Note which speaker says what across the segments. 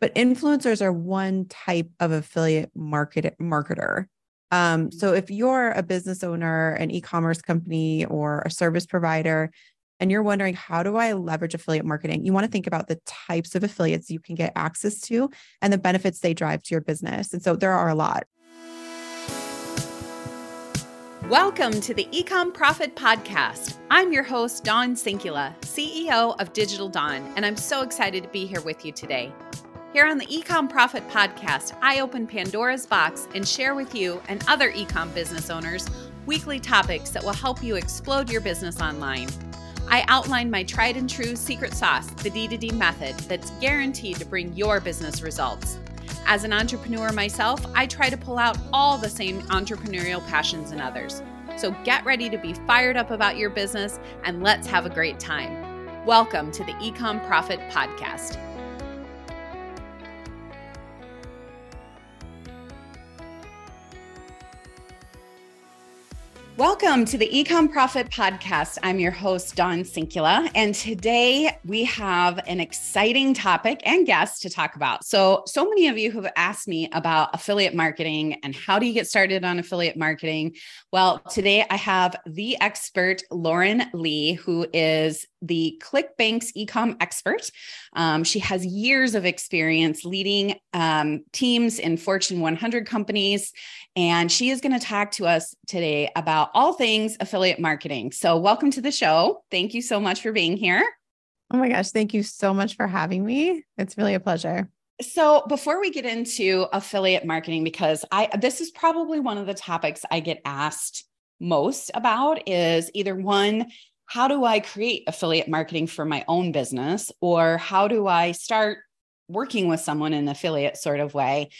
Speaker 1: but influencers are one type of affiliate market marketer. Um, so if you're a business owner, an e-commerce company, or a service provider, and you're wondering how do I leverage affiliate marketing, you want to think about the types of affiliates you can get access to and the benefits they drive to your business. And so there are a lot.
Speaker 2: Welcome to the Ecom Profit Podcast. I'm your host, Dawn Sinkula, CEO of Digital Dawn, and I'm so excited to be here with you today. Here on the Ecom Profit Podcast, I open Pandora's box and share with you and other ecom business owners weekly topics that will help you explode your business online. I outline my tried and true secret sauce, the D2D method, that's guaranteed to bring your business results. As an entrepreneur myself, I try to pull out all the same entrepreneurial passions in others. So get ready to be fired up about your business and let's have a great time. Welcome to the Ecom Profit Podcast. Welcome to the Ecom Profit Podcast. I'm your host, Dawn Sinkula, and today we have an exciting topic and guest to talk about. So, so many of you have asked me about affiliate marketing and how do you get started on affiliate marketing? Well, today I have the expert, Lauren Lee, who is the ClickBanks ecom expert. Um, she has years of experience leading um, teams in Fortune 100 companies, and she is going to talk to us today about all things affiliate marketing. So, welcome to the show. Thank you so much for being here.
Speaker 1: Oh my gosh, thank you so much for having me. It's really a pleasure.
Speaker 2: So, before we get into affiliate marketing because I this is probably one of the topics I get asked most about is either one how do I create affiliate marketing for my own business? Or how do I start working with someone in an affiliate sort of way?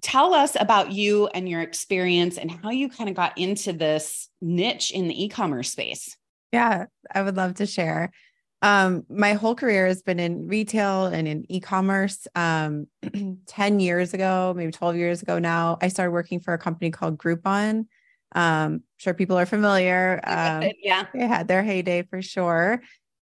Speaker 2: Tell us about you and your experience and how you kind of got into this niche in the e commerce space.
Speaker 1: Yeah, I would love to share. Um, my whole career has been in retail and in e-commerce. Um, 10 years ago, maybe 12 years ago now, I started working for a company called Groupon. Um, sure people are familiar. Um,
Speaker 2: yeah.
Speaker 1: They had their heyday for sure.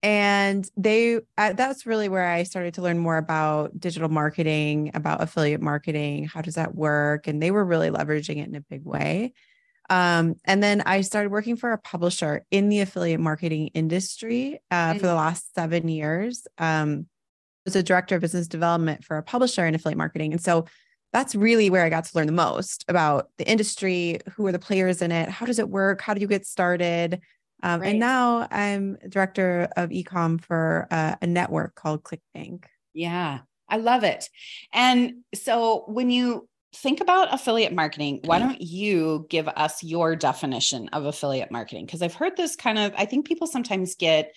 Speaker 1: And they, uh, that's really where I started to learn more about digital marketing, about affiliate marketing. How does that work? And they were really leveraging it in a big way. Um, and then I started working for a publisher in the affiliate marketing industry uh, for the mm. last seven years. Um, I was a director of business development for a publisher in affiliate marketing. And so that's really where I got to learn the most about the industry, who are the players in it, how does it work, how do you get started. Um, right. And now I'm director of ecom for uh, a network called ClickBank.
Speaker 2: Yeah, I love it. And so when you think about affiliate marketing, why don't you give us your definition of affiliate marketing? Because I've heard this kind of, I think people sometimes get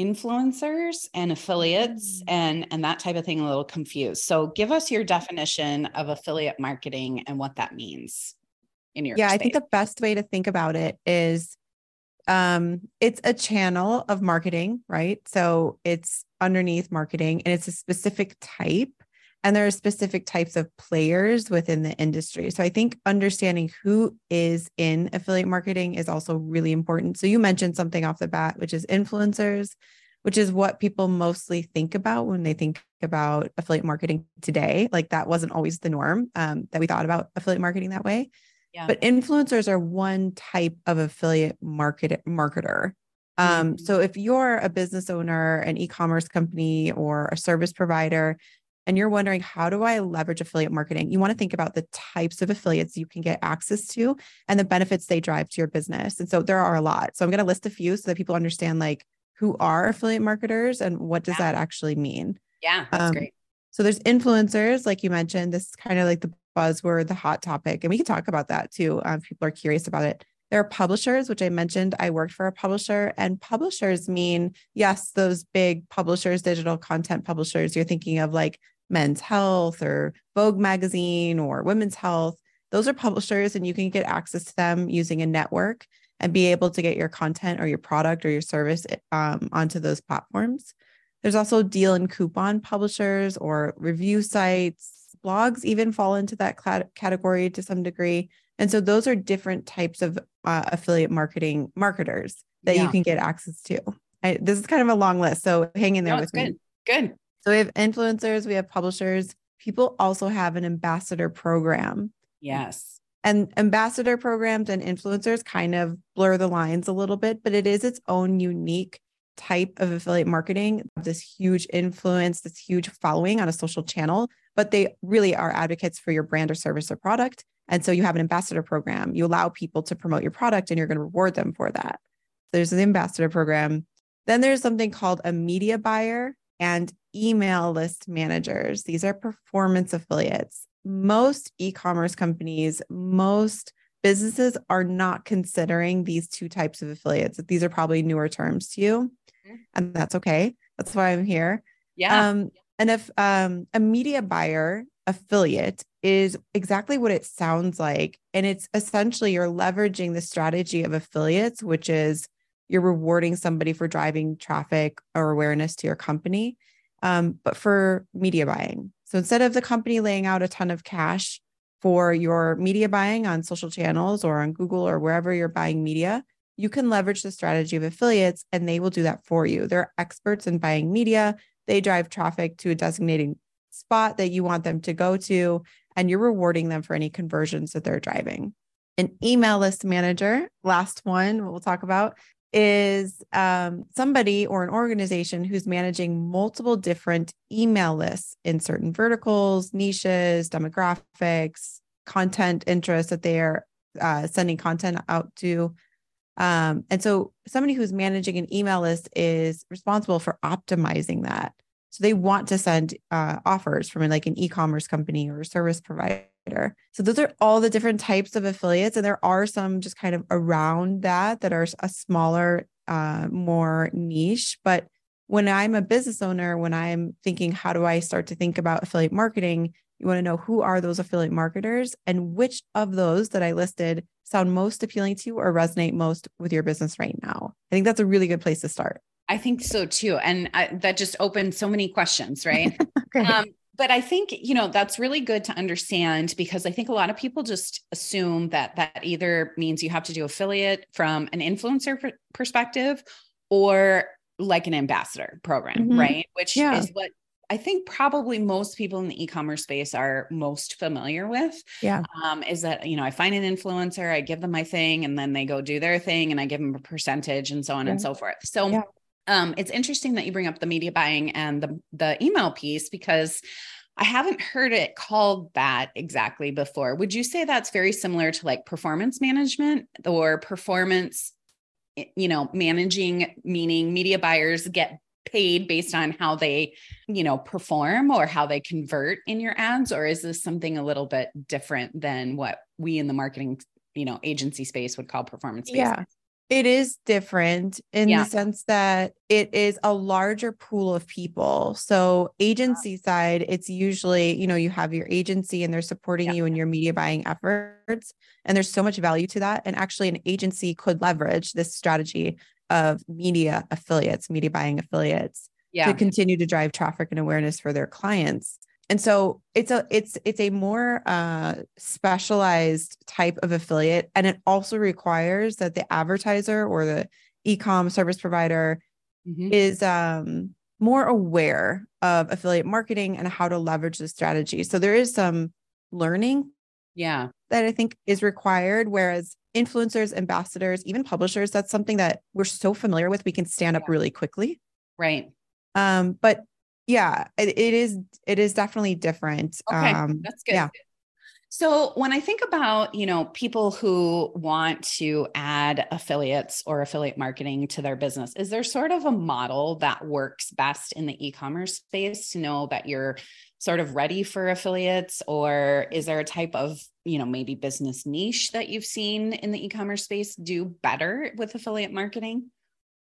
Speaker 2: influencers and affiliates mm. and and that type of thing a little confused. So give us your definition of affiliate marketing and what that means in your
Speaker 1: Yeah. I think the best way to think about it is um it's a channel of marketing, right? So it's underneath marketing and it's a specific type and there are specific types of players within the industry. So I think understanding who is in affiliate marketing is also really important. So you mentioned something off the bat, which is influencers, which is what people mostly think about when they think about affiliate marketing today. Like that wasn't always the norm um, that we thought about affiliate marketing that way. Yeah. But influencers are one type of affiliate market marketer. Um, mm-hmm. So if you're a business owner, an e-commerce company, or a service provider, and you're wondering how do I leverage affiliate marketing, you want to think about the types of affiliates you can get access to and the benefits they drive to your business. And so there are a lot. So I'm going to list a few so that people understand like who are affiliate marketers and what does yeah. that actually mean.
Speaker 2: Yeah, that's um, great.
Speaker 1: So there's influencers, like you mentioned. This is kind of like the buzzword, the hot topic, and we can talk about that too. Um, if people are curious about it. There are publishers, which I mentioned. I worked for a publisher, and publishers mean yes, those big publishers, digital content publishers. You're thinking of like Men's Health or Vogue magazine or Women's Health. Those are publishers, and you can get access to them using a network and be able to get your content or your product or your service um, onto those platforms. There's also deal and coupon publishers or review sites. Blogs even fall into that category to some degree. And so those are different types of uh, affiliate marketing marketers that yeah. you can get access to. I, this is kind of a long list, so hang in there no, with
Speaker 2: good.
Speaker 1: me.
Speaker 2: Good.
Speaker 1: So we have influencers, we have publishers. People also have an ambassador program.
Speaker 2: Yes.
Speaker 1: And ambassador programs and influencers kind of blur the lines a little bit, but it is its own unique type of affiliate marketing, this huge influence, this huge following on a social channel, but they really are advocates for your brand or service or product. And so you have an ambassador program. You allow people to promote your product and you're going to reward them for that. There's the ambassador program. Then there's something called a media buyer and email list managers. These are performance affiliates. Most e commerce companies, most businesses are not considering these two types of affiliates. These are probably newer terms to you, mm-hmm. and that's okay. That's why I'm here.
Speaker 2: Yeah. Um,
Speaker 1: and if um, a media buyer affiliate is exactly what it sounds like, and it's essentially you're leveraging the strategy of affiliates, which is you're rewarding somebody for driving traffic or awareness to your company, um, but for media buying. So instead of the company laying out a ton of cash for your media buying on social channels or on Google or wherever you're buying media, you can leverage the strategy of affiliates and they will do that for you. They're experts in buying media. They drive traffic to a designated spot that you want them to go to, and you're rewarding them for any conversions that they're driving. An email list manager, last one we'll talk about, is um, somebody or an organization who's managing multiple different email lists in certain verticals, niches, demographics, content interests that they are uh, sending content out to. Um, and so somebody who's managing an email list is responsible for optimizing that. So they want to send uh, offers from like an e-commerce company or a service provider so those are all the different types of affiliates. And there are some just kind of around that that are a smaller, uh, more niche. But when I'm a business owner, when I'm thinking, how do I start to think about affiliate marketing? You want to know who are those affiliate marketers and which of those that I listed sound most appealing to you or resonate most with your business right now. I think that's a really good place to start.
Speaker 2: I think so too. And I, that just opens so many questions, right? okay. um, but I think, you know, that's really good to understand because I think a lot of people just assume that that either means you have to do affiliate from an influencer perspective or like an ambassador program, mm-hmm. right? Which yeah. is what I think probably most people in the e-commerce space are most familiar with.
Speaker 1: Yeah.
Speaker 2: Um, is that, you know, I find an influencer, I give them my thing and then they go do their thing and I give them a percentage and so on yeah. and so forth. So yeah um, it's interesting that you bring up the media buying and the, the email piece because I haven't heard it called that exactly before. Would you say that's very similar to like performance management or performance, eh, you know, managing, meaning media buyers get paid based on how they, you know, perform or how they convert in your ads? Or is this something a little bit different than what we in the marketing, you know, agency space would call performance?
Speaker 1: Yeah. It is different in yeah. the sense that it is a larger pool of people. So, agency side, it's usually, you know, you have your agency and they're supporting yeah. you in your media buying efforts. And there's so much value to that. And actually, an agency could leverage this strategy of media affiliates, media buying affiliates yeah. to continue to drive traffic and awareness for their clients and so it's a it's it's a more uh, specialized type of affiliate and it also requires that the advertiser or the e-com service provider mm-hmm. is um, more aware of affiliate marketing and how to leverage the strategy. So there is some learning
Speaker 2: yeah.
Speaker 1: that i think is required whereas influencers ambassadors even publishers that's something that we're so familiar with we can stand up really quickly.
Speaker 2: Right.
Speaker 1: Um, but yeah it, it is it is definitely different
Speaker 2: okay um, that's good. yeah. So when I think about, you know, people who want to add affiliates or affiliate marketing to their business, is there sort of a model that works best in the e-commerce space to know that you're sort of ready for affiliates? Or is there a type of, you know, maybe business niche that you've seen in the e-commerce space do better with affiliate marketing?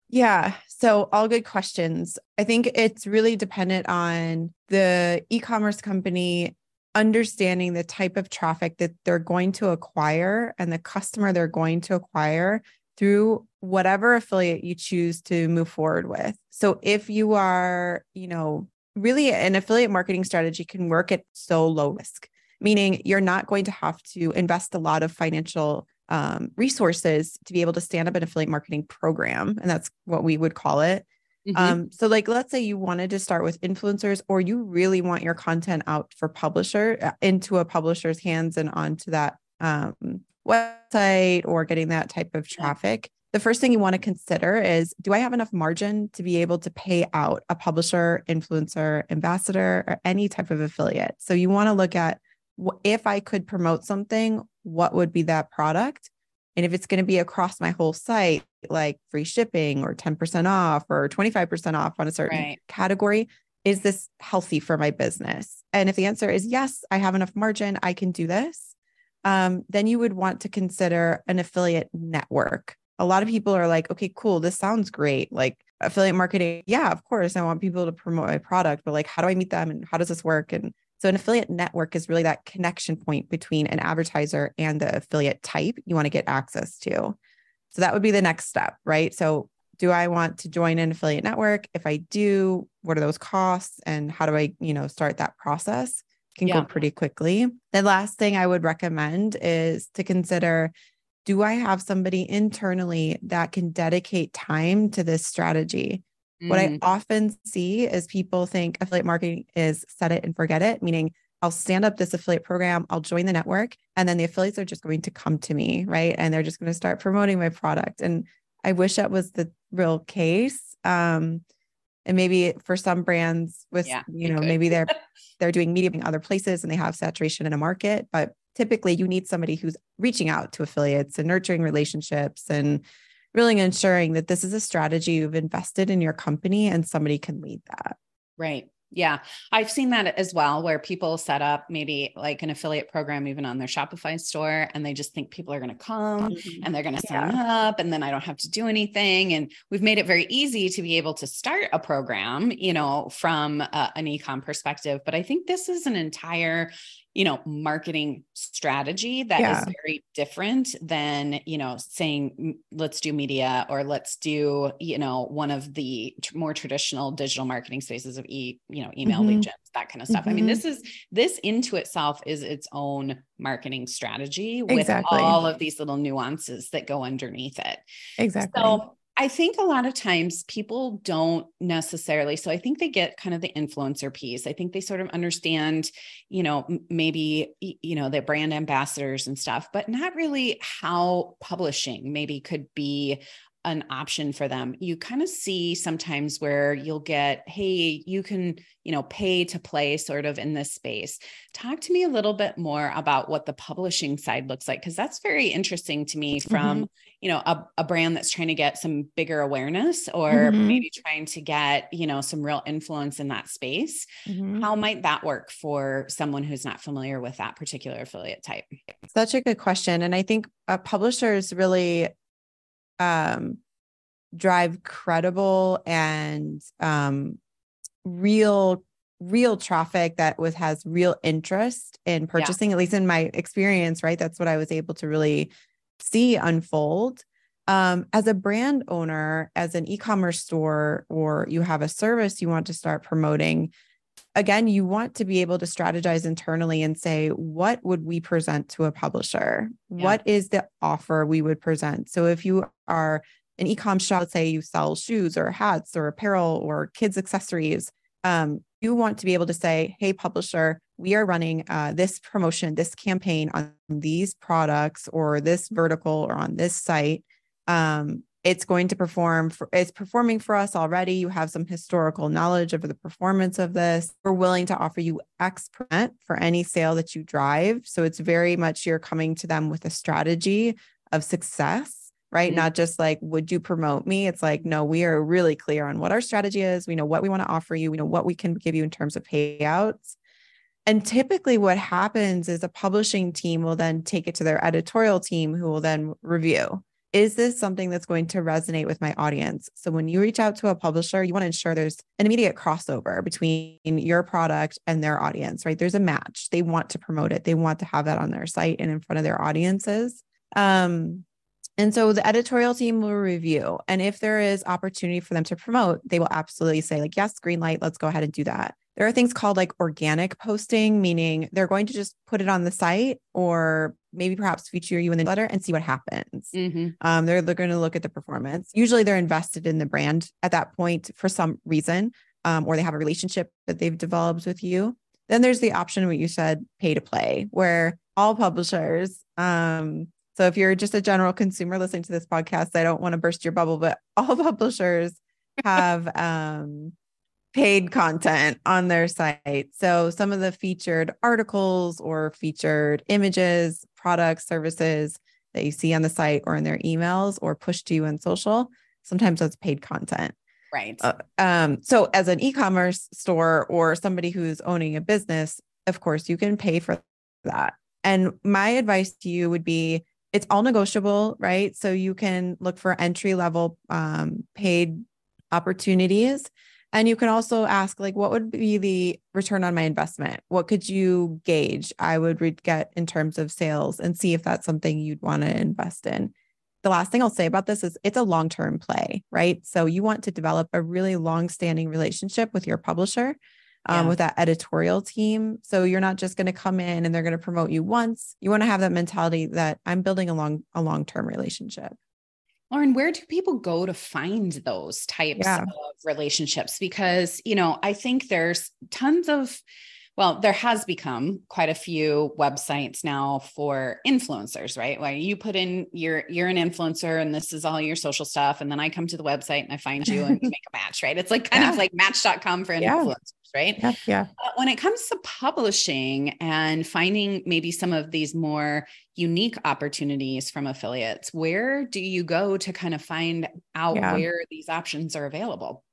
Speaker 1: Yeah. So, all good questions. I think it's really dependent on the e commerce company understanding the type of traffic that they're going to acquire and the customer they're going to acquire through whatever affiliate you choose to move forward with. So, if you are, you know, really an affiliate marketing strategy can work at so low risk, meaning you're not going to have to invest a lot of financial um, resources to be able to stand up an affiliate marketing program. And that's what we would call it. Mm-hmm. Um, so like let's say you wanted to start with influencers or you really want your content out for publisher uh, into a publisher's hands and onto that um, website or getting that type of traffic. The first thing you want to consider is do I have enough margin to be able to pay out a publisher, influencer, ambassador, or any type of affiliate? So you want to look at if I could promote something, what would be that product? And if it's going to be across my whole site, like free shipping or 10% off or 25% off on a certain right. category, is this healthy for my business? And if the answer is yes, I have enough margin, I can do this, um, then you would want to consider an affiliate network. A lot of people are like, okay, cool, this sounds great. Like affiliate marketing, yeah, of course, I want people to promote my product, but like, how do I meet them and how does this work? And so an affiliate network is really that connection point between an advertiser and the affiliate type you want to get access to. So that would be the next step, right? So do I want to join an affiliate network? If I do, what are those costs and how do I, you know, start that process? Can yeah. go pretty quickly. The last thing I would recommend is to consider do I have somebody internally that can dedicate time to this strategy? Mm. What I mm. often see is people think affiliate marketing is set it and forget it, meaning I'll stand up this affiliate program, I'll join the network, and then the affiliates are just going to come to me, right? And they're just going to start promoting my product. And I wish that was the real case. Um, and maybe for some brands with yeah, you know maybe they're they're doing media in other places and they have saturation in a market but typically you need somebody who's reaching out to affiliates and nurturing relationships and really ensuring that this is a strategy you've invested in your company and somebody can lead that.
Speaker 2: Right. Yeah, I've seen that as well, where people set up maybe like an affiliate program even on their Shopify store, and they just think people are going to come mm-hmm. and they're going to sign yeah. up, and then I don't have to do anything. And we've made it very easy to be able to start a program, you know, from uh, an ecom perspective. But I think this is an entire you know marketing strategy that yeah. is very different than you know saying let's do media or let's do you know one of the more traditional digital marketing spaces of e you know email mm-hmm. lead gens that kind of stuff mm-hmm. i mean mm-hmm. this is this into itself is its own marketing strategy with exactly. all of these little nuances that go underneath it
Speaker 1: exactly
Speaker 2: so I think a lot of times people don't necessarily. So I think they get kind of the influencer piece. I think they sort of understand, you know, maybe, you know, the brand ambassadors and stuff, but not really how publishing maybe could be an option for them. You kind of see sometimes where you'll get, hey, you can, you know, pay to play sort of in this space. Talk to me a little bit more about what the publishing side looks like, because that's very interesting to me from, mm-hmm. you know, a, a, brand that's trying to get some bigger awareness or mm-hmm. maybe trying to get, you know, some real influence in that space. Mm-hmm. How might that work for someone who's not familiar with that particular affiliate type?
Speaker 1: Such a good question. And I think uh, publishers really um, drive credible and um, real real traffic that was has real interest in purchasing yeah. at least in my experience right that's what i was able to really see unfold um, as a brand owner as an e-commerce store or you have a service you want to start promoting again you want to be able to strategize internally and say what would we present to a publisher yeah. what is the offer we would present so if you are an e-com shop, let's say you sell shoes or hats or apparel or kids accessories, um, you want to be able to say, hey, publisher, we are running uh, this promotion, this campaign on these products or this vertical or on this site. Um, it's going to perform for it's performing for us already. You have some historical knowledge of the performance of this. We're willing to offer you X percent for any sale that you drive. So it's very much you're coming to them with a strategy of success right? Mm-hmm. Not just like, would you promote me? It's like, no, we are really clear on what our strategy is. We know what we want to offer you. We know what we can give you in terms of payouts. And typically, what happens is a publishing team will then take it to their editorial team, who will then review. Is this something that's going to resonate with my audience? So, when you reach out to a publisher, you want to ensure there's an immediate crossover between your product and their audience, right? There's a match. They want to promote it, they want to have that on their site and in front of their audiences. Um, and so the editorial team will review. And if there is opportunity for them to promote, they will absolutely say, like, yes, green light, let's go ahead and do that. There are things called like organic posting, meaning they're going to just put it on the site or maybe perhaps feature you in the letter and see what happens. Mm-hmm. Um, they're, they're going to look at the performance. Usually they're invested in the brand at that point for some reason, um, or they have a relationship that they've developed with you. Then there's the option what you said, pay to play, where all publishers, um, so if you're just a general consumer listening to this podcast, I don't want to burst your bubble, but all publishers have um, paid content on their site. So some of the featured articles or featured images, products, services that you see on the site or in their emails or pushed to you on social, sometimes that's paid content.
Speaker 2: Right. Uh,
Speaker 1: um, so as an e-commerce store or somebody who's owning a business, of course, you can pay for that. And my advice to you would be it's all negotiable, right? So you can look for entry level um, paid opportunities. And you can also ask, like, what would be the return on my investment? What could you gauge I would get in terms of sales and see if that's something you'd want to invest in? The last thing I'll say about this is it's a long term play, right? So you want to develop a really long standing relationship with your publisher um, yeah. with that editorial team. So you're not just going to come in and they're going to promote you once. You want to have that mentality that I'm building a long a long term relationship.
Speaker 2: Lauren, where do people go to find those types yeah. of relationships? Because, you know, I think there's tons of well, there has become quite a few websites now for influencers, right? Where you put in you're you're an influencer and this is all your social stuff. And then I come to the website and I find you and make a match, right? It's like kind yeah. of like match.com for influencers, right?
Speaker 1: Yeah. yeah.
Speaker 2: But when it comes to publishing and finding maybe some of these more unique opportunities from affiliates, where do you go to kind of find out yeah. where these options are available?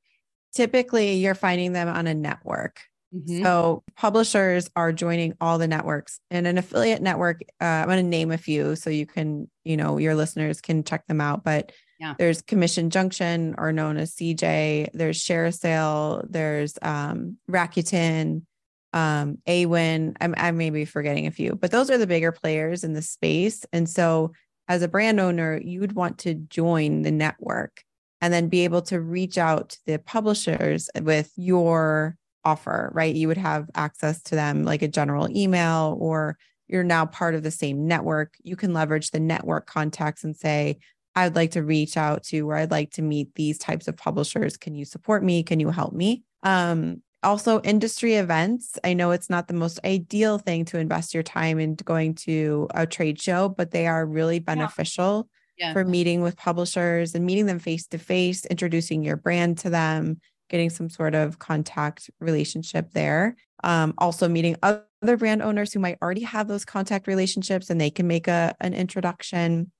Speaker 1: Typically, you're finding them on a network. Mm-hmm. So publishers are joining all the networks and an affiliate network. Uh, I'm going to name a few so you can, you know, your listeners can check them out. But yeah. there's Commission Junction or known as CJ. There's ShareASale. There's um, Rakuten, um, Awin. I'm, I may be forgetting a few, but those are the bigger players in the space. And so as a brand owner, you would want to join the network and then be able to reach out to the publishers with your offer, right? You would have access to them like a general email, or you're now part of the same network. You can leverage the network contacts and say, I'd like to reach out to where I'd like to meet these types of publishers. Can you support me? Can you help me? Um, also, industry events. I know it's not the most ideal thing to invest your time in going to a trade show, but they are really beneficial yeah. Yeah. for meeting with publishers and meeting them face to face, introducing your brand to them, getting some sort of contact relationship there. Um, also meeting other brand owners who might already have those contact relationships and they can make a an introduction.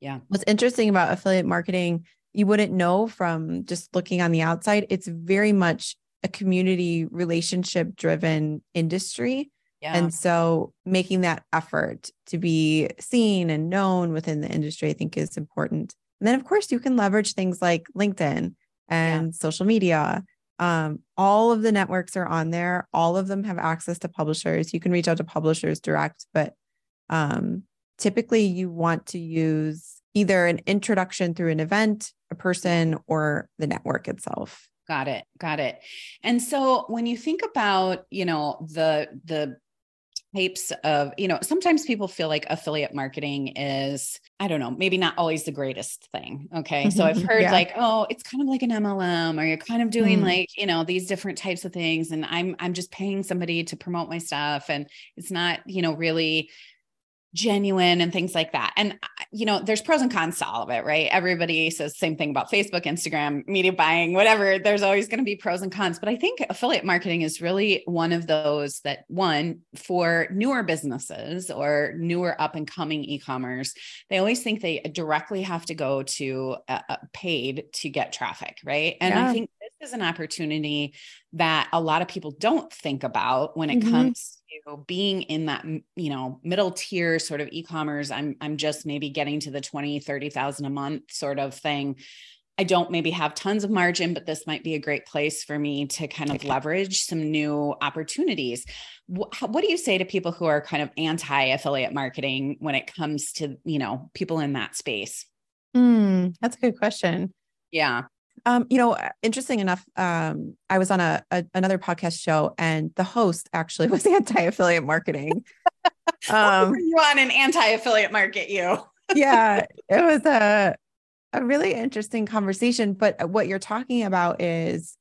Speaker 2: Yeah.
Speaker 1: What's interesting about affiliate marketing, you wouldn't know from just looking on the outside. It's very much a community relationship driven industry. Yeah. And so making that effort to be seen and known within the industry, I think is important. And then, of course, you can leverage things like LinkedIn and yeah. social media. Um, all of the networks are on there. All of them have access to publishers. You can reach out to publishers direct, but um, typically you want to use either an introduction through an event, a person, or the network itself.
Speaker 2: Got it. Got it. And so when you think about, you know, the the types of, you know, sometimes people feel like affiliate marketing is, I don't know, maybe not always the greatest thing. Okay. So I've heard yeah. like, oh, it's kind of like an MLM or you're kind of doing mm. like, you know, these different types of things. And I'm, I'm just paying somebody to promote my stuff. And it's not, you know, really genuine and things like that. And you know, there's pros and cons to all of it, right? Everybody says same thing about Facebook, Instagram, media buying, whatever. There's always going to be pros and cons, but I think affiliate marketing is really one of those that one for newer businesses or newer up and coming e-commerce, they always think they directly have to go to uh, paid to get traffic, right? And yeah. I think this is an opportunity that a lot of people don't think about when it mm-hmm. comes to being in that you know middle tier sort of e-commerce i'm i'm just maybe getting to the 20 30,000 a month sort of thing I don't maybe have tons of margin, but this might be a great place for me to kind of leverage some new opportunities. What, what do you say to people who are kind of anti affiliate marketing when it comes to, you know, people in that space?
Speaker 1: Mm, that's a good question.
Speaker 2: Yeah
Speaker 1: Um, you know, interesting enough, um, I was on a, a, another podcast show, and the host actually was anti-affiliate marketing.
Speaker 2: um, you on an anti-affiliate market, you?
Speaker 1: yeah, it was a a really interesting conversation. But what you're talking about is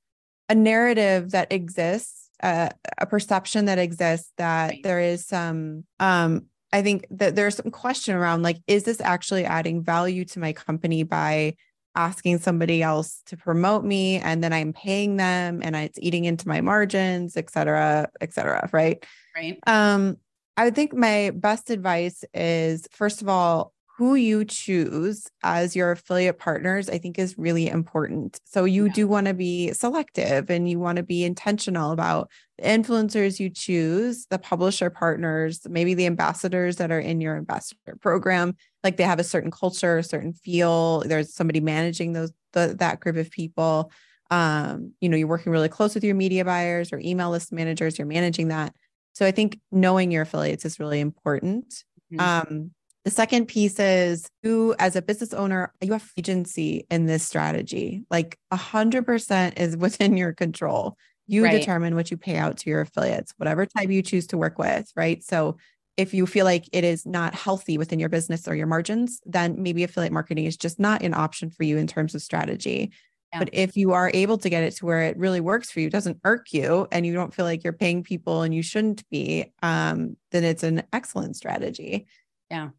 Speaker 1: a narrative that exists, uh, a perception that exists that right. there is some um, I think that there's some question around like, is this actually adding value to my company by asking somebody else to promote me and then I'm paying them and it's eating into my margins, et cetera, et cetera. Right.
Speaker 2: Right.
Speaker 1: Um, I would think my best advice is first of all, who you choose as your affiliate partners, I think is really important. So you yeah. do want to be selective and you want to be intentional about the influencers you choose, the publisher partners, maybe the ambassadors that are in your ambassador program. Like they have a certain culture, a certain feel. There's somebody managing those the, that group of people. Um, you know, you're working really close with your media buyers or email list managers. You're managing that. So I think knowing your affiliates is really important. Mm-hmm. Um, the second piece is you, as a business owner, you have agency in this strategy. Like a hundred percent is within your control. You right. determine what you pay out to your affiliates, whatever type you choose to work with, right? So if you feel like it is not healthy within your business or your margins, then maybe affiliate marketing is just not an option for you in terms of strategy. Yeah. But if you are able to get it to where it really works for you, doesn't irk you, and you don't feel like you're paying people and you shouldn't be, um, then it's an excellent strategy.
Speaker 2: Yeah.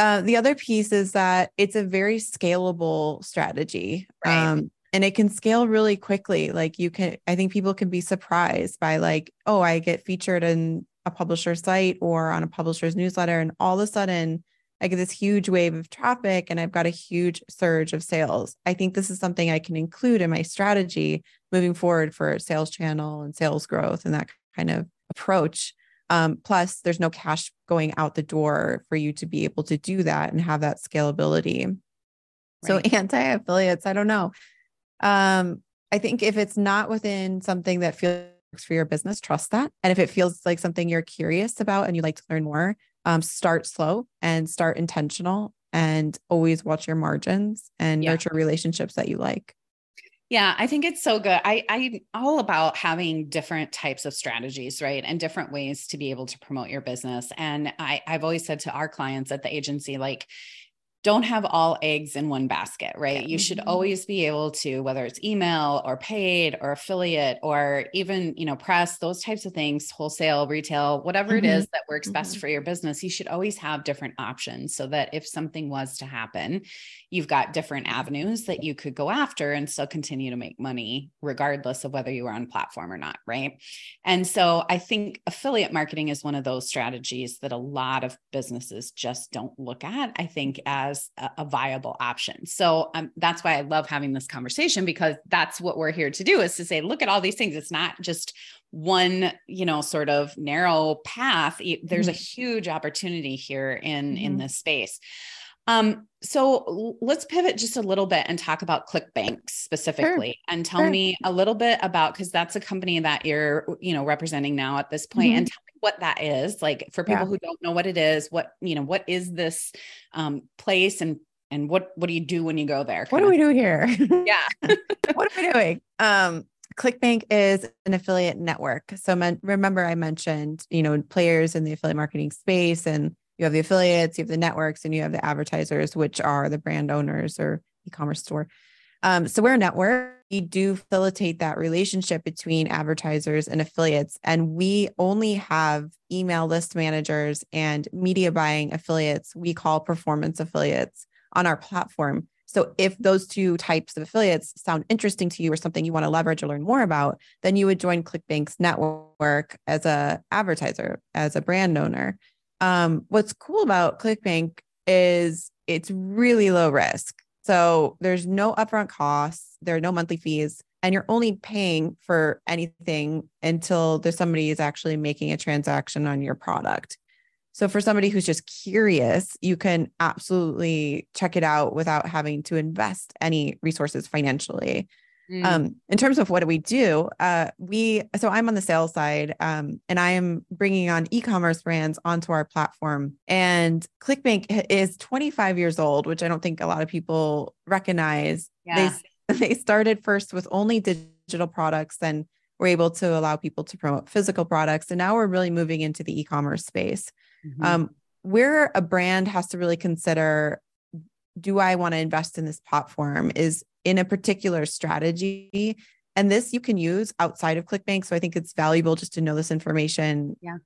Speaker 1: Uh, the other piece is that it's a very scalable strategy. Right. Um, and it can scale really quickly. Like you can, I think people can be surprised by like, oh, I get featured in a publisher site or on a publisher's newsletter, and all of a sudden I get this huge wave of traffic and I've got a huge surge of sales. I think this is something I can include in my strategy moving forward for sales channel and sales growth and that kind of approach. Um, plus, there's no cash going out the door for you to be able to do that and have that scalability. Right. So, anti affiliates, I don't know. Um, I think if it's not within something that feels for your business, trust that. And if it feels like something you're curious about and you like to learn more, um, start slow and start intentional and always watch your margins and yeah. nurture relationships that you like.
Speaker 2: Yeah, I think it's so good. I I'm all about having different types of strategies, right? And different ways to be able to promote your business. And I I've always said to our clients at the agency like don't have all eggs in one basket, right? You should mm-hmm. always be able to, whether it's email or paid or affiliate or even, you know, press, those types of things, wholesale, retail, whatever mm-hmm. it is that works best mm-hmm. for your business, you should always have different options so that if something was to happen, you've got different avenues that you could go after and still continue to make money, regardless of whether you are on platform or not, right? And so I think affiliate marketing is one of those strategies that a lot of businesses just don't look at. I think as as a, a viable option. So um, that's why I love having this conversation because that's what we're here to do is to say, look at all these things. It's not just one you know sort of narrow path there's mm-hmm. a huge opportunity here in mm-hmm. in this space um, so let's pivot just a little bit and talk about ClickBank specifically sure. and tell sure. me a little bit about because that's a company that you're, you know, representing now at this point, mm-hmm. and tell me what that is. Like for people yeah. who don't know what it is, what, you know, what is this um, place and and what what do you do when you go there?
Speaker 1: What do we do here?
Speaker 2: Yeah.
Speaker 1: what are we doing? Um ClickBank is an affiliate network. So remember I mentioned, you know, players in the affiliate marketing space and you have the affiliates, you have the networks, and you have the advertisers, which are the brand owners or e-commerce store. Um, so we're a network. We do facilitate that relationship between advertisers and affiliates. And we only have email list managers and media buying affiliates, we call performance affiliates on our platform. So if those two types of affiliates sound interesting to you or something you want to leverage or learn more about, then you would join ClickBank's network as a advertiser, as a brand owner. Um, what's cool about ClickBank is it's really low risk. So there's no upfront costs, there are no monthly fees, and you're only paying for anything until there's somebody is actually making a transaction on your product. So for somebody who's just curious, you can absolutely check it out without having to invest any resources financially. Mm. Um, in terms of what do we do, uh, we so I'm on the sales side, um, and I am bringing on e-commerce brands onto our platform. And ClickBank is 25 years old, which I don't think a lot of people recognize. Yeah. They they started first with only digital products, then we're able to allow people to promote physical products. And now we're really moving into the e commerce space. Mm-hmm. Um, where a brand has to really consider do I want to invest in this platform is in a particular strategy. And this you can use outside of ClickBank. So I think it's valuable just to know this information.
Speaker 2: Yeah.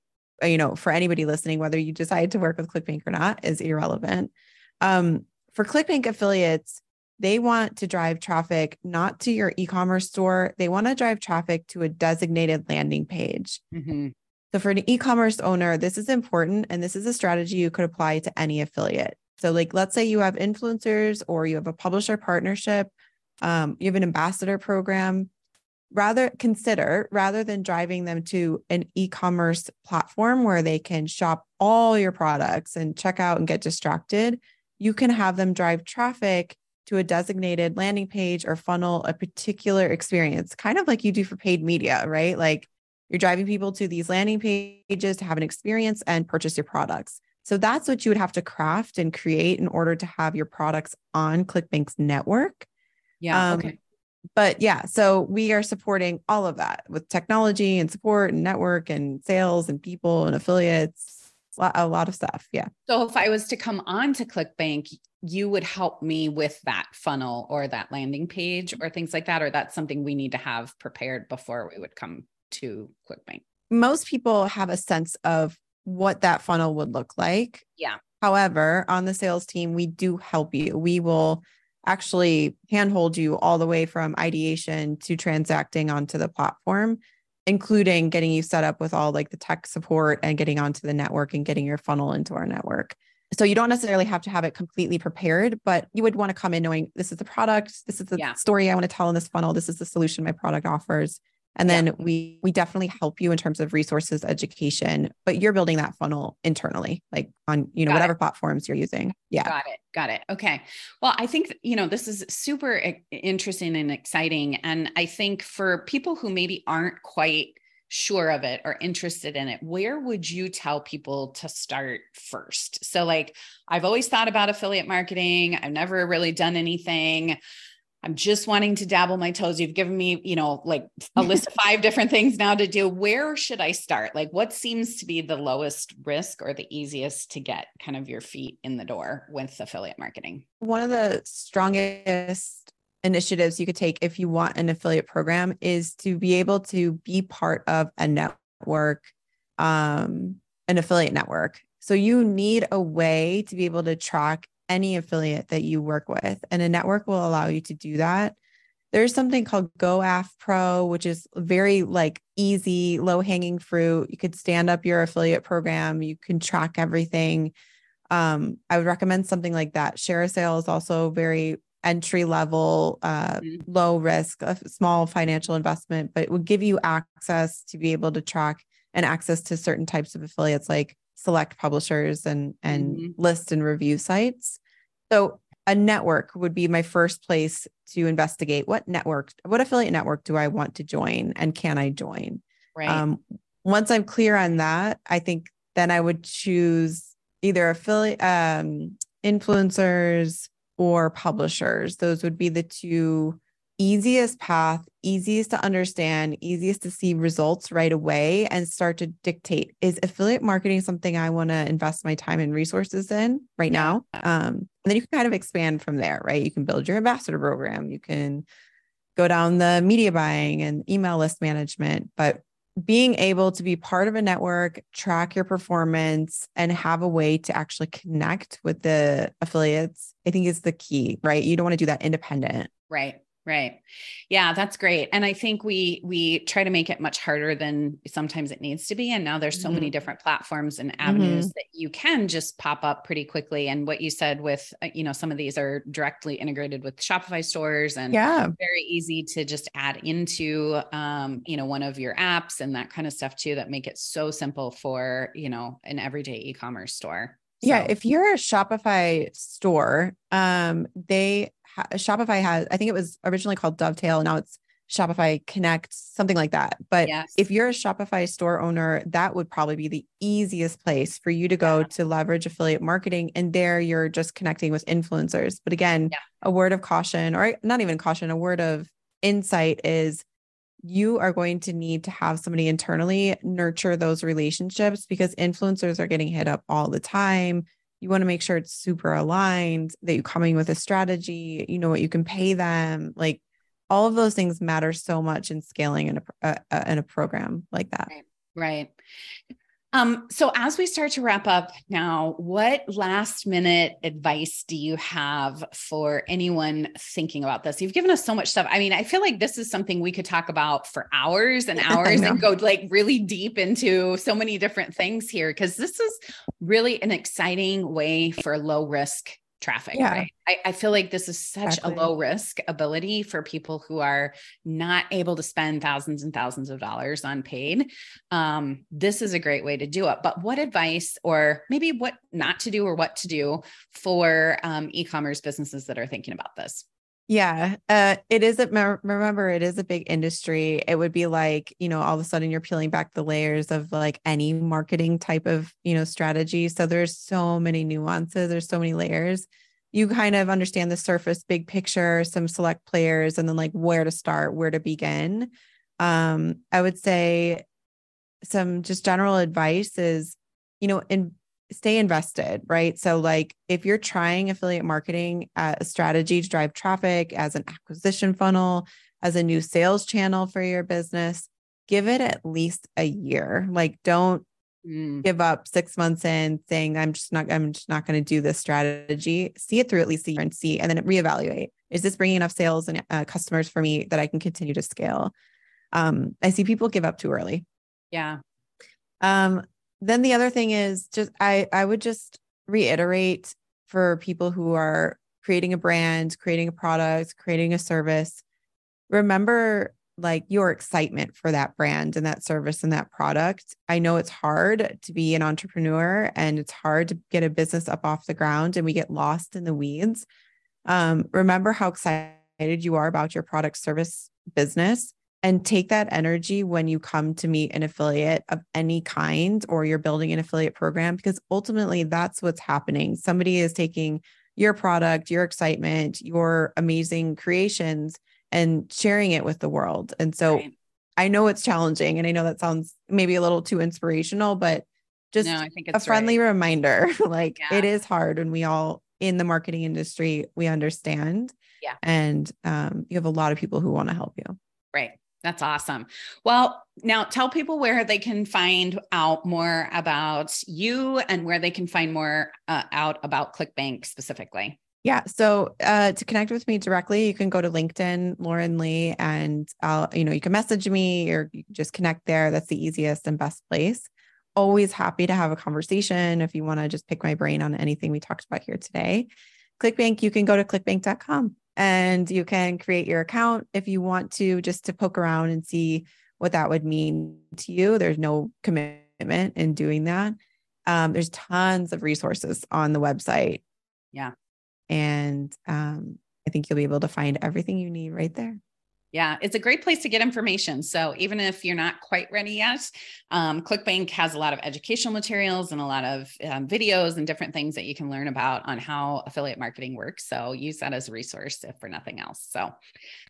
Speaker 1: Uh, you know, for anybody listening, whether you decide to work with ClickBank or not is irrelevant. Um, for ClickBank affiliates, they want to drive traffic not to your e-commerce store. They want to drive traffic to a designated landing page. Mm-hmm. So for an e-commerce owner, this is important, and this is a strategy you could apply to any affiliate. So, like, let's say you have influencers or you have a publisher partnership, um, you have an ambassador program. Rather consider rather than driving them to an e-commerce platform where they can shop all your products and check out and get distracted, you can have them drive traffic to a designated landing page or funnel a particular experience, kind of like you do for paid media, right? Like you're driving people to these landing pages to have an experience and purchase your products. So that's what you would have to craft and create in order to have your products on ClickBank's network.
Speaker 2: Yeah. Um, okay.
Speaker 1: But yeah, so we are supporting all of that with technology and support and network and sales and people and affiliates a lot of stuff. Yeah.
Speaker 2: So if I was to come on to ClickBank, you would help me with that funnel or that landing page or things like that, or that's something we need to have prepared before we would come to ClickBank.
Speaker 1: Most people have a sense of what that funnel would look like.
Speaker 2: Yeah.
Speaker 1: However, on the sales team, we do help you. We will actually handhold you all the way from ideation to transacting onto the platform including getting you set up with all like the tech support and getting onto the network and getting your funnel into our network. So you don't necessarily have to have it completely prepared, but you would want to come in knowing this is the product, this is the yeah. story I want to tell in this funnel, this is the solution my product offers and then yeah. we we definitely help you in terms of resources education but you're building that funnel internally like on you know got whatever it. platforms you're using. Yeah.
Speaker 2: Got it. Got it. Okay. Well i think you know this is super interesting and exciting. And i think for people who maybe aren't quite sure of it or interested in it where would you tell people to start first? So like i've always thought about affiliate marketing. I've never really done anything I'm just wanting to dabble my toes. You've given me, you know, like a list of five different things now to do. Where should I start? Like, what seems to be the lowest risk or the easiest to get kind of your feet in the door with affiliate marketing?
Speaker 1: One of the strongest initiatives you could take if you want an affiliate program is to be able to be part of a network, um, an affiliate network. So you need a way to be able to track any affiliate that you work with. And a network will allow you to do that. There's something called GoAff Pro, which is very like easy, low hanging fruit. You could stand up your affiliate program, you can track everything. Um, I would recommend something like that. ShareASale is also very entry level, uh, mm-hmm. low risk, a small financial investment, but it would give you access to be able to track and access to certain types of affiliates like select publishers and and mm-hmm. list and review sites. So a network would be my first place to investigate what network, what affiliate network do I want to join and can I join?
Speaker 2: Right. Um,
Speaker 1: once I'm clear on that, I think then I would choose either affiliate um, influencers or publishers. Those would be the two easiest path, easiest to understand, easiest to see results right away and start to dictate is affiliate marketing something I want to invest my time and resources in right yeah. now? Um, and then you can kind of expand from there, right? You can build your ambassador program, you can go down the media buying and email list management, but being able to be part of a network, track your performance, and have a way to actually connect with the affiliates, I think is the key, right? You don't want to do that independent.
Speaker 2: Right. Right. Yeah, that's great. And I think we we try to make it much harder than sometimes it needs to be. And now there's so mm-hmm. many different platforms and avenues mm-hmm. that you can just pop up pretty quickly. And what you said with uh, you know some of these are directly integrated with Shopify stores and
Speaker 1: yeah,
Speaker 2: very easy to just add into um, you know one of your apps and that kind of stuff too that make it so simple for you know an everyday e-commerce store.
Speaker 1: So. Yeah, if you're a Shopify store, um, they Shopify has, I think it was originally called Dovetale. Now it's Shopify Connect, something like that. But
Speaker 2: Yes.
Speaker 1: if you're a Shopify store owner, that would probably be the easiest place for you to go
Speaker 2: Yeah.
Speaker 1: to leverage affiliate marketing. And there you're just connecting with influencers. But again,
Speaker 2: Yeah.
Speaker 1: a word of caution, or not even caution, a word of insight is you are going to need to have somebody internally nurture those relationships because influencers are getting hit up all the time. You want to make sure it's super aligned, that you're coming with a strategy, you know what you can pay them. Like all of those things matter so much in scaling in a, uh, uh, in a program like that.
Speaker 2: Right. Right. Um, so as we start to wrap up now, what last minute advice do you have for anyone thinking about this? You've given us so much stuff. I mean, I feel like this is something we could talk about for hours and hours and go like really deep into so many different things here because this is really an exciting way for low risk traffic.
Speaker 1: Yeah.
Speaker 2: Right. I, I feel like this is such
Speaker 1: Exactly.
Speaker 2: a low risk ability for people who are not able to spend thousands and thousands of dollars on paid um, this is a great way to do it. But what advice, or maybe what not to do, or what to do for um, e-commerce businesses that are thinking about this?
Speaker 1: Yeah, uh, it is. A, remember, it is a big industry. It would be like you know, all of a sudden you're peeling back the layers of like any marketing type of you know strategy. So there's so many nuances. There's so many layers. You kind of understand the surface, big picture, some select players, and then like where to start, where to begin. Um, I would say some just general advice is, you know, in stay invested, right? So like if you're trying affiliate marketing as a strategy to drive traffic as an acquisition funnel, as a new sales channel for your business, give it at least a year. Like don't
Speaker 2: Mm,
Speaker 1: give up 6 months in saying I'm just not I'm just not going to do this strategy. See it through at least a year and see and then reevaluate. Is this bringing enough sales and uh, customers for me that I can continue to scale? Um, I see people give up too early.
Speaker 2: yeah.
Speaker 1: Um, then the other thing is just I I would just reiterate for people who are creating a brand, creating a product, creating a service, remember like your excitement for that brand and that service and that product. I know it's hard to be an entrepreneur and it's hard to get a business up off the ground and we get lost in the weeds. Um, remember how excited you are about your product service business and take that energy when you come to meet an affiliate of any kind or you're building an affiliate program because ultimately that's what's happening. Somebody is taking your product, your excitement, your amazing creations and sharing it with the world. And so
Speaker 2: right.
Speaker 1: I know it's challenging and I know that sounds maybe a little too inspirational, but just
Speaker 2: no, I think it's a
Speaker 1: friendly
Speaker 2: right.
Speaker 1: reminder like
Speaker 2: Yeah.
Speaker 1: it is hard and we all in the marketing industry we understand
Speaker 2: Yeah.
Speaker 1: and um, you have a lot of people who want to help you
Speaker 2: Right. That's awesome. Well, now tell people where they can find out more about you and where they can find more uh, out about ClickBank specifically.
Speaker 1: yeah so uh, to connect with me directly you can go to linkedin lauren lee and i'll you know you can message me or just connect there that's the easiest and best place always happy to have a conversation if you want to just pick my brain on anything we talked about here today clickbank you can go to clickbank.com and you can create your account if you want to just to poke around and see what that would mean to you. There's no commitment in doing that. Um, there's tons of resources on the website.
Speaker 2: Yeah.
Speaker 1: and um, i think you'll be able to find everything you need right there
Speaker 2: Yeah, it's a great place to get information. So even if you're not quite ready yet, um, ClickBank has a lot of educational materials and a lot of um, videos and different things that you can learn about on how affiliate marketing works. So use that as a resource if for nothing else. So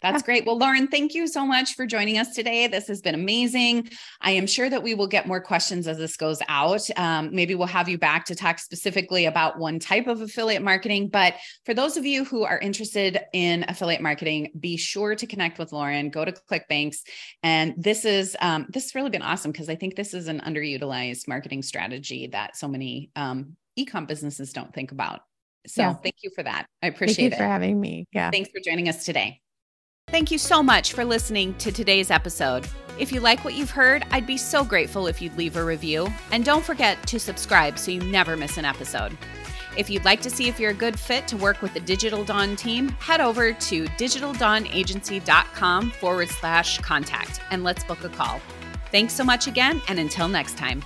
Speaker 2: that's great. Well, Lauren, thank you so much for joining us today. This has been amazing. I am sure that we will get more questions as this goes out. Um, maybe we'll have you back to talk specifically about one type of affiliate marketing. But for those of you who are interested in affiliate marketing, be sure to connect with Lauren. Go to ClickBanks, and this is um, this has really been awesome because I think this is an underutilized marketing strategy that so many um, ecom businesses don't think about. So
Speaker 1: Yeah.
Speaker 2: thank you for that. I
Speaker 1: thank
Speaker 2: appreciate
Speaker 1: you
Speaker 2: it.
Speaker 1: for having me yeah
Speaker 2: Thanks for joining us today.
Speaker 3: Thank you so much for listening to today's episode. If you like what you've heard, I'd be so grateful if you'd leave a review. And don't forget to subscribe so you never miss an episode. If you'd like to see if you're a good fit to work with the Digital Dawn team, head over to digitaldawnagency.com forward slash contact and let's book a call. Thanks so much again, and until next time.